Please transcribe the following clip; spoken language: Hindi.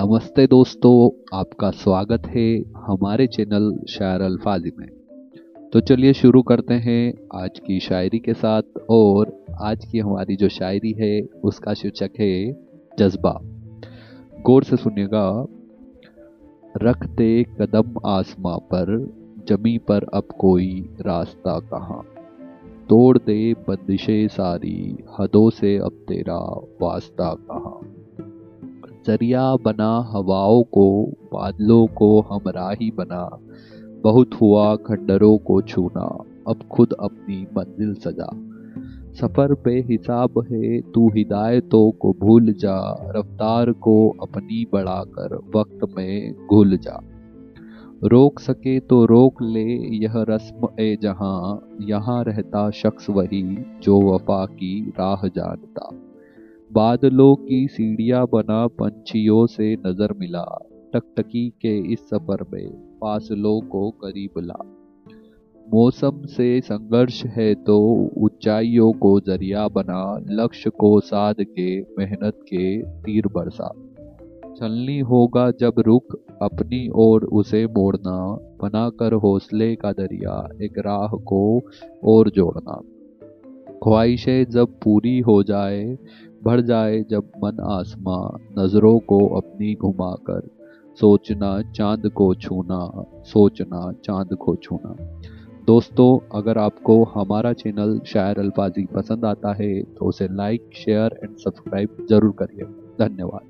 नमस्ते दोस्तों, आपका स्वागत है हमारे चैनल शायर अल्फाजी में। तो चलिए शुरू करते हैं आज की शायरी के साथ और आज की हमारी जो शायरी है, उसका शीर्षक है जज्बा। गौर से सुनिएगा, रखते कदम आसमां पर, जमी पर अब कोई रास्ता कहाँ? तोड़ दे बंदिशें सारी, हदों से अब तेरा वास्ता कहाँ? ज़रिया बना हवाओं को, बादलों को हमराही बना। बहुत हुआ खंडरों को छूना, अब खुद अपनी मंजिल सजा। सफ़र पे हिसाब है, तू हिदायतों को भूल जा। रफ्तार को अपनी बढ़ाकर वक्त में घुल जा। रोक सके तो रोक ले, यह रस्म ए जहाँ। यहाँ रहता शख्स वही, जो वफा की राह जानता। बादलों की सीढ़ियाँ बना, पंछियों से नज़र मिला। टकटकी के इस सफ़र में फासलों को करीब ला। मौसम से संघर्ष है तो ऊंचाइयों को ज़रिया बना, लक्ष्य को साध के, मेहनत के तीर बरसा। चलनी होगा जब रुख, अपनी ओर उसे मोड़ना। बनाकर हौसले का दरिया, एक राह को और जोड़ना। ख्वाहिशें जब पूरी हो जाए भर जाए जब मन आसमां, नज़रों को अपनी घुमाकर, सोचना चाँद को छूना, सोचना चाँद को छूना। दोस्तों, अगर आपको हमारा चैनल शायर अल्फाजी पसंद आता है तो उसे लाइक शेयर एंड सब्सक्राइब ज़रूर करिए। धन्यवाद।